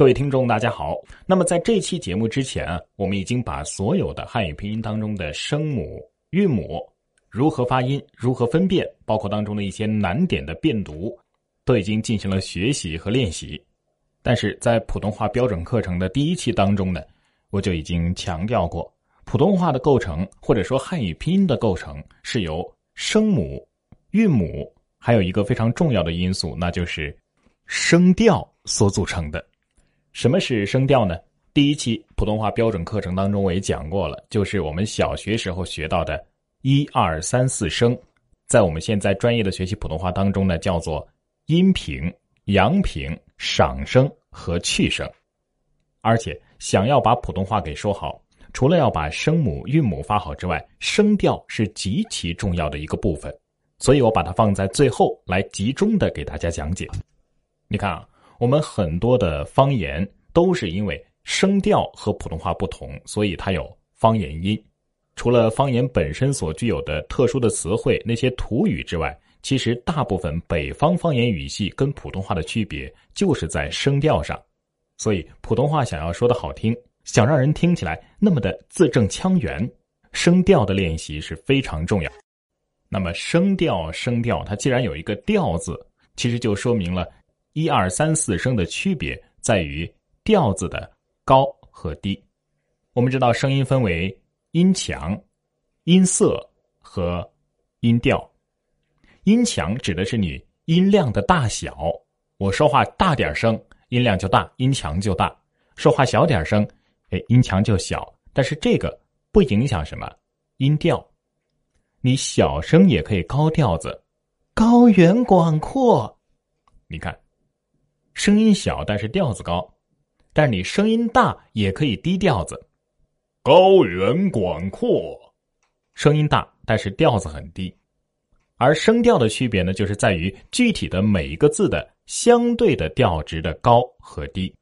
各位听众，大家好。那么在这期节目之前啊，我们已经把所有的汉语拼音当中的声母、韵母如何发音、如何分辨，包括当中的一些难点的辨读，都已经进行了学习和练习。但是在普通话标准课程的第一期当中呢，我就已经强调过，普通话的构成或者说汉语拼音的构成是由声母、韵母，还有一个非常重要的因素，那就是声调所组成的。什么是声调呢？第一期普通话标准课程当中我也讲过了，就是我们小学时候学到的一二三四声，在我们现在专业的学习普通话当中呢，叫做阴平、阳平、赏声和去声。而且想要把普通话给说好，除了要把声母、韵母发好之外，声调是极其重要的一个部分，所以我把它放在最后来集中的给大家讲解。你看啊。我们很多的方言都是因为声调和普通话不同，所以它有方言音。除了方言本身所具有的特殊的词汇、那些土语之外，其实大部分北方方言语系跟普通话的区别就是在声调上。所以普通话想要说的好听，想让人听起来那么的字正腔圆，声调的练习是非常重要。那么声调，声调它既然有一个“调”字，其实就说明了。一二三四声的区别在于调子的高和低。我们知道声音分为音强、音色和音调。音强指的是你音量的大小。我说话大点声，音量就大，音强就大；说话小点声，哎，音强就小。但是这个不影响什么音调。你小声也可以高调子，高远广阔。你看。声音小，但是调子高；但是你声音大，也可以低调子。高远广阔，声音大，但是调子很低。而声调的区别呢，就是在于具体的每一个字的相对的调值的高和低。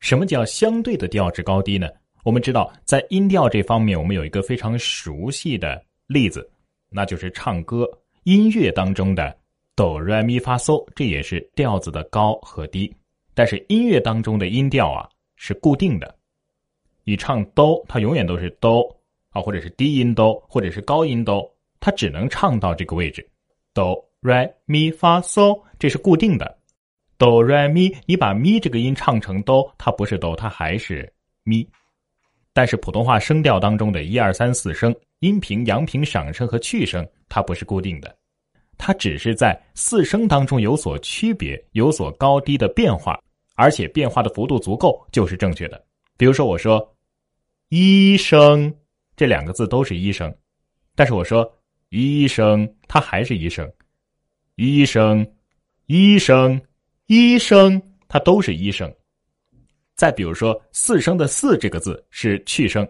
什么叫相对的调值高低呢？我们知道，在音调这方面，我们有一个非常熟悉的例子，那就是唱歌音乐当中的哆来咪发嗦，这也是调子的高和低。但是音乐当中的音调啊是固定的，你唱哆，它永远都是哆啊，或者是低音哆，或者是高音哆，它只能唱到这个位置。哆来咪发嗦，这是固定的。哆来咪，你把咪这个音唱成哆，它不是哆，它还是咪。但是普通话声调当中的一二三四声，阴平、阳平、上声和去声，它不是固定的。它只是在四声当中有所区别，有所高低的变化，而且变化的幅度足够就是正确的。比如说，我说“医生”这两个字都是医生，但是我说“医生”，它还是医生，医生，医生，医生，它都是医生。再比如说，四声的“四”这个字是去声，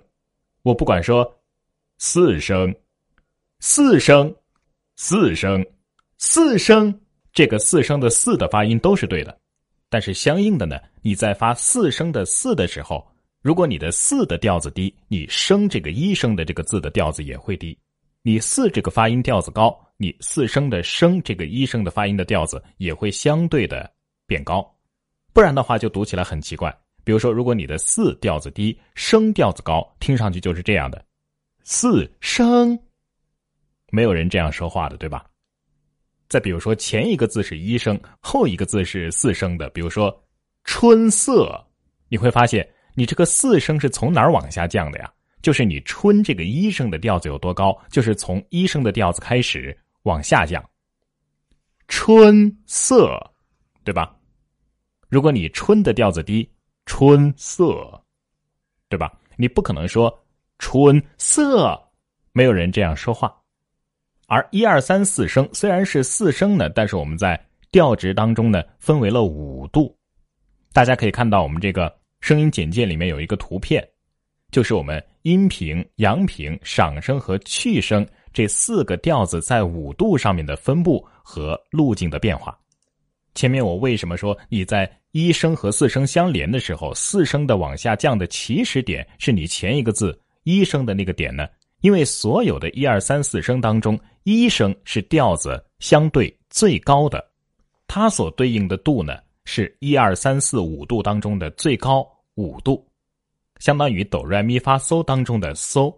我不管说“四声”，“四声”，“四声”。四声，这个四声的“四”的发音都是对的，但是相应的呢，你在发四声的“四”的时候，如果你的“四”的调子低，你声这个一声的这个字的调子也会低；你“四”这个发音调子高，你四声的“声”这个一声的发音的调子也会相对的变高。不然的话，就读起来很奇怪。比如说，如果你的“四”调子低，声调子高，听上去就是这样的：“四声”，没有人这样说话的，对吧？再比如说，前一个字是一声，后一个字是四声的。比如说“春色”，你会发现，你这个四声是从哪儿往下降的呀？就是你“春”这个一声的调子有多高，就是从一声的调子开始往下降。春色，对吧？如果你“春”的调子低，春色，对吧？你不可能说“春色”，没有人这样说话。而一二三四声虽然是四声呢，但是我们在调值当中呢分为了五度。大家可以看到，我们这个声音简介里面有一个图片，就是我们阴平、阳平、赏声和去声这四个调子在五度上面的分布和路径的变化。前面我为什么说你在一声和四声相连的时候，四声的往下降的起始点是你前一个字一声的那个点呢？因为所有的一二三四声当中，一声是调子相对最高的，它所对应的度呢，是一二三四五度当中的最高五度，相当于哆来咪发嗦当中的嗦，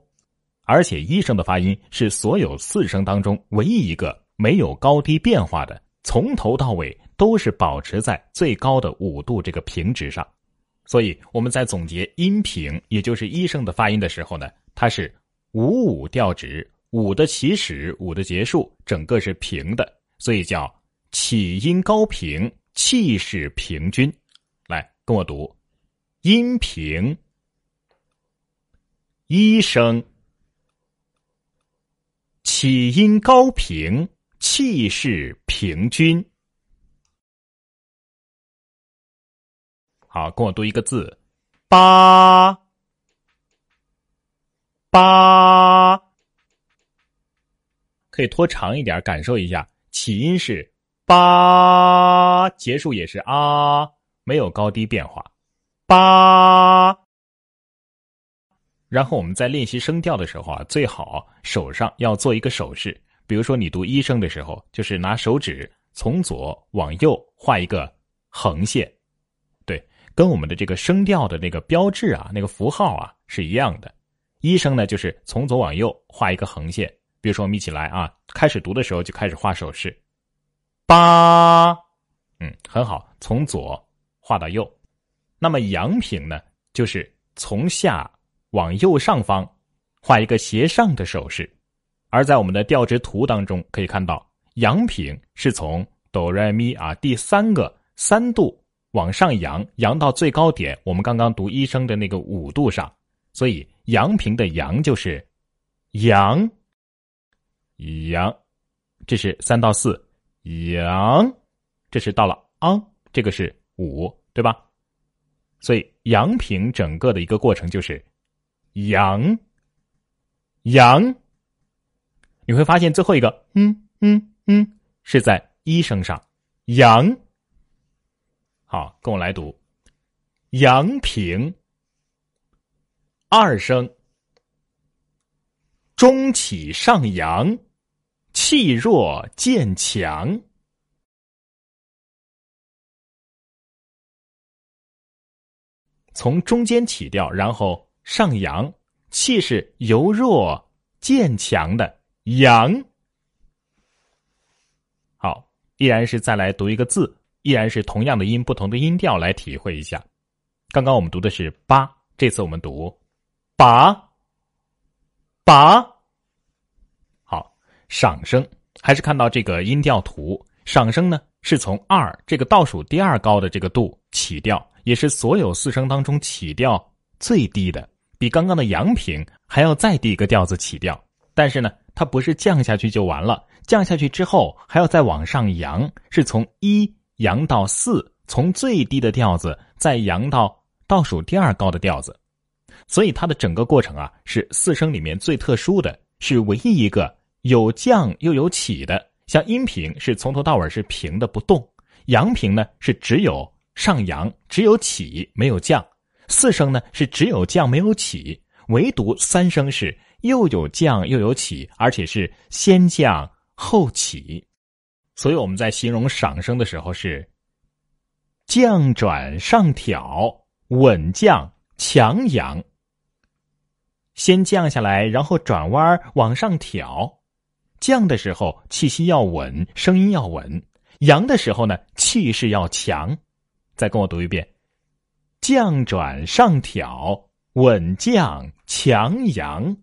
而且一声的发音是所有四声当中唯一一个没有高低变化的，从头到尾都是保持在最高的五度这个平值上。所以我们在总结音平，也就是一声的发音的时候呢，它是五五调值，五的起始，五的结束，整个是平的，所以叫起音高平，气势平均。来跟我读，音平，一声，起音高平，气势平均。好，跟我读一个字，八八，可以拖长一点，感受一下。起音是八，结束也是啊，没有高低变化。八，然后我们在练习声调的时候啊，最好手上要做一个手势，比如说你读一声的时候，就是拿手指从左往右画一个横线。对跟我们的这个声调的那个标志啊，那个符号啊是一样的。一声呢，就是从左往右画一个横线。比如说，我们一起来啊，开始读的时候就开始画手势。八，嗯，很好，从左画到右。那么阳平呢，就是从下往右上方画一个斜上的手势。而在我们的调值图当中可以看到，阳平是从哆来咪啊第三个三度。往上扬，扬到最高点，我们刚刚读一声的那个五度上，所以阳平的阳就是阳，阳，这是三到四，阳，这是到了昂，这个是五，对吧？所以阳平整个的一个过程就是阳，阳，你会发现最后一个嗯嗯嗯是在一声上，阳。好，跟我来读，阳平，二声，中起上扬，气弱渐强，从中间起调，然后上扬，气势由弱渐强的阳。好，依然是再来读一个字。依然是同样的音，不同的音调来体会一下。刚刚我们读的是“八”，这次我们读“把”，“把”。好，赏声还是看到这个音调图，赏声呢是从二这个倒数第二高的这个度起调，也是所有四声当中起调最低的，比刚刚的阳平还要再低一个调子起调。但是呢，它不是降下去就完了，降下去之后还要再往上扬，是从一。扬到四，从最低的调子再扬到倒数第二高的调子，所以它的整个过程啊是四声里面最特殊的，是唯一一个有降又有起的。像阴平是从头到尾是平的不动，阳平呢是只有上扬，只有起没有降。四声呢是只有降没有起，唯独三声是又有降又有起，而且是先降后起。所以我们在形容赏声的时候是降转上挑，稳降强扬。先降下来，然后转弯往上挑。降的时候气息要稳，声音要稳；扬的时候呢，气势要强。再跟我读一遍：降转上挑，稳降强扬。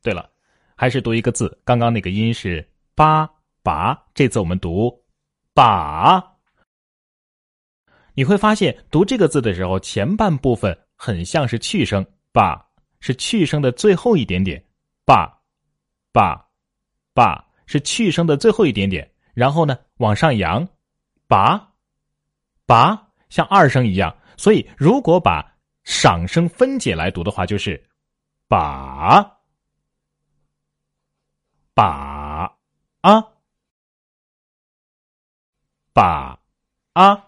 对了。还是读一个字，刚刚那个音是“八把”，这次我们读“把”。你会发现，读这个字的时候，前半部分很像是去声，“把”是去声的最后一点点，“把”把”把”是去声的最后一点点，然后呢往上扬，“把”把”像二声一样，所以如果把赏声分解来读的话，就是“把”。把啊，把啊，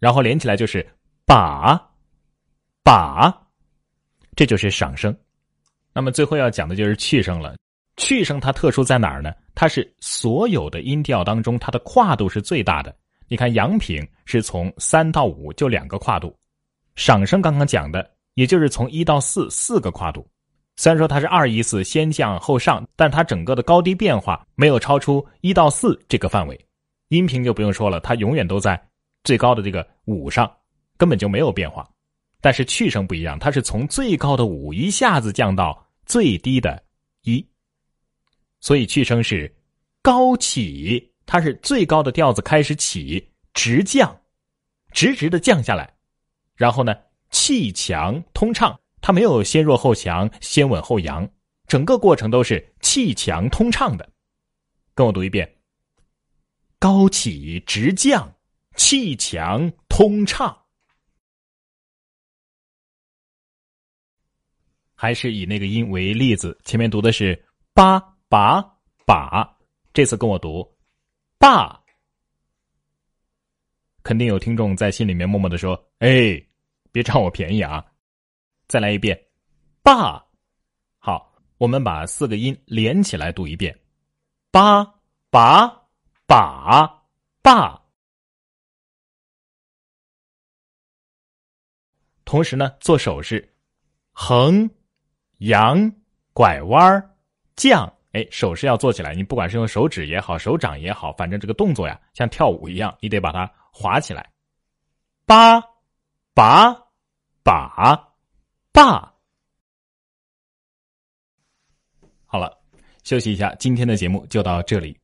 然后连起来就是把把，这就是赏声。那么最后要讲的就是去声了。去声它特殊在哪儿呢？它是所有的音调当中它的跨度是最大的。你看阳平是从三到五就两个跨度，上声刚刚讲的也就是从一到四四个跨度。虽然说它是二一四先降后上，但它整个的高低变化没有超出一到四这个范围。音频就不用说了，它永远都在最高的这个五上，根本就没有变化。但是去声不一样，它是从最高的五一下子降到最低的一，所以去声是高起，它是最高的调子开始起，直降，直直的降下来，然后呢气强通畅，它没有先弱后强，先稳后扬，整个过程都是气强通畅的。跟我读一遍：高起直降，气强通畅。还是以那个音为例子，前面读的是八把把，这次跟我读爸。肯定有听众在心里面默默的说：“哎，别占我便宜啊！”再来一遍，爸。好，我们把四个音连起来读一遍：八把把爸。同时呢，做手势，横。扬、拐弯、降，哎，手势要做起来。你不管是用手指也好，手掌也好，反正这个动作呀，像跳舞一样，你得把它划起来。八、把、把、把。好了，休息一下，今天的节目就到这里。